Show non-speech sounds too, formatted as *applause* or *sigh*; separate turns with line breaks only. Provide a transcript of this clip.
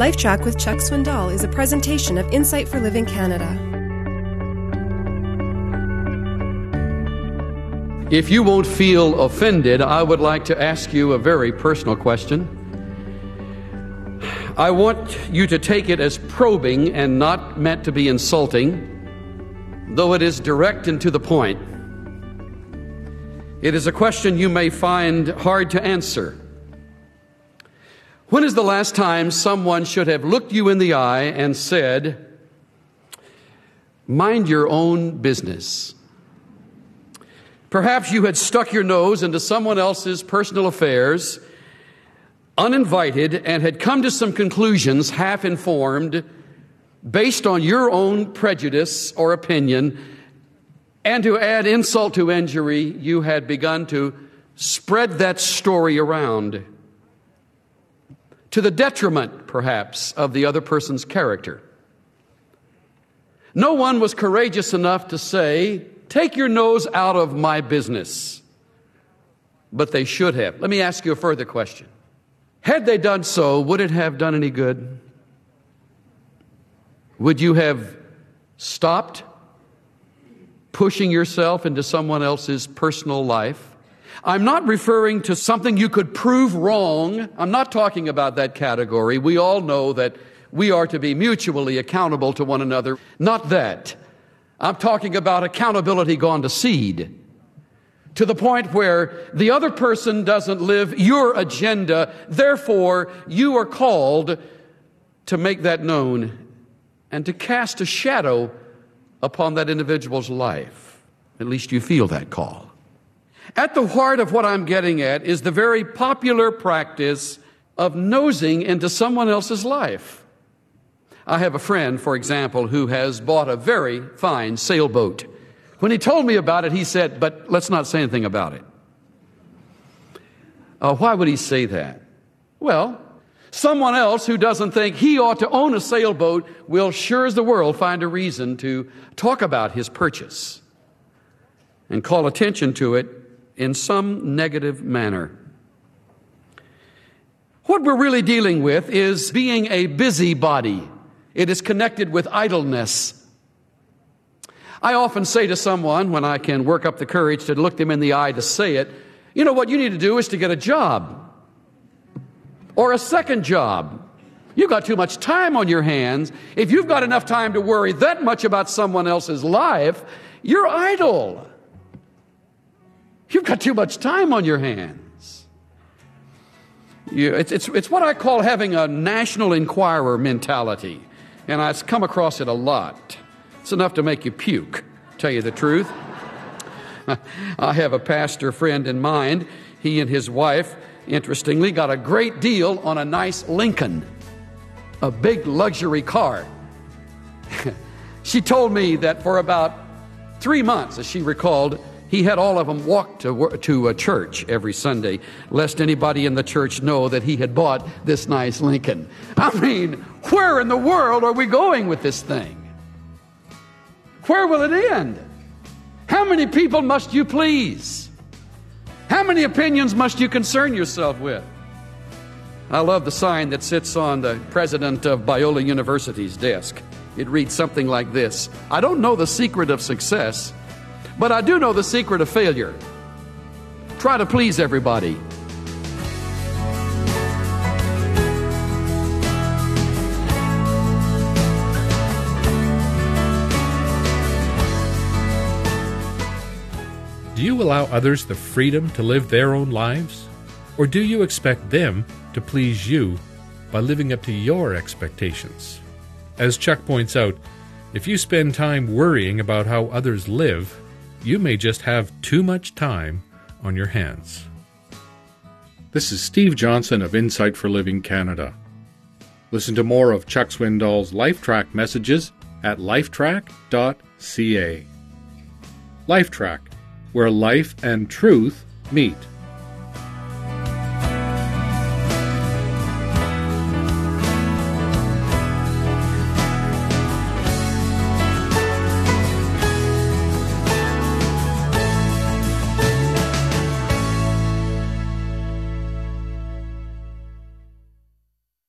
LifeTrac with Chuck Swindoll is a presentation of Insight for Living Canada.
If you won't feel offended, I would like to ask you a very personal question. I want you to take it as probing and not meant to be insulting, though it is direct and to the point. It is a question you may find hard to answer. When is the last time someone should have looked you in the eye and said, Mind your own business? Perhaps you had stuck your nose into someone else's personal affairs, uninvited, and had come to some conclusions half informed based on your own prejudice or opinion. And to add insult to injury, you had begun to spread that story around to the detriment, perhaps, of the other person's character. No one was courageous enough to say, Take your nose out of my business. But they should have. Let me ask you a further question. Had they done so, would it have done any good? Would you have stopped pushing yourself into someone else's personal life? I'm not referring to something you could prove wrong. I'm not talking about that category. We all know that we are to be mutually accountable to one another. Not that. I'm talking about accountability gone to seed. To the point where the other person doesn't live your agenda, therefore, you are called to make that known and to cast a shadow upon that individual's life. At least you feel that call. At the heart of what I'm getting at is the very popular practice of nosing into someone else's life. I have a friend, for example, who has bought a very fine sailboat. When he told me about it, he said, But let's not say anything about it. Uh, why would he say that? Well, someone else who doesn't think he ought to own a sailboat will sure as the world find a reason to talk about his purchase and call attention to it in some negative manner. What we're really dealing with is being a busybody. It is connected with idleness. I often say to someone when I can work up the courage to look them in the eye to say it, you know what you need to do is to get a job or a second job. You've got too much time on your hands. If you've got enough time to worry that much about someone else's life, you're idle. You've got too much time on your hands. You, it's, it's, it's what I call having a National Enquirer mentality. And I've come across it a lot. It's enough to make you puke, tell you the truth. *laughs* I have a pastor friend in mind. He and his wife, interestingly, got a great deal on a nice Lincoln, a big luxury car. *laughs* she told me that for about three months, as she recalled, he had all of them walk to, to a church every Sunday, lest anybody in the church know that he had bought this nice Lincoln. I mean, where in the world are we going with this thing? Where will it end? How many people must you please? How many opinions must you concern yourself with? I love the sign that sits on the president of Biola University's desk. It reads something like this I don't know the secret of success but I do know the secret of failure. Try to please everybody.
Do you allow others the freedom to live their own lives? Or do you expect them to please you by living up to your expectations? As Chuck points out, if you spend time worrying about how others live, you may just have too much time on your hands. This is Steve Johnson of Insight for Living Canada. Listen to more of Chuck Swindoll's LifeTrac messages at lifetrac.ca. LifeTrac, where life and truth meet.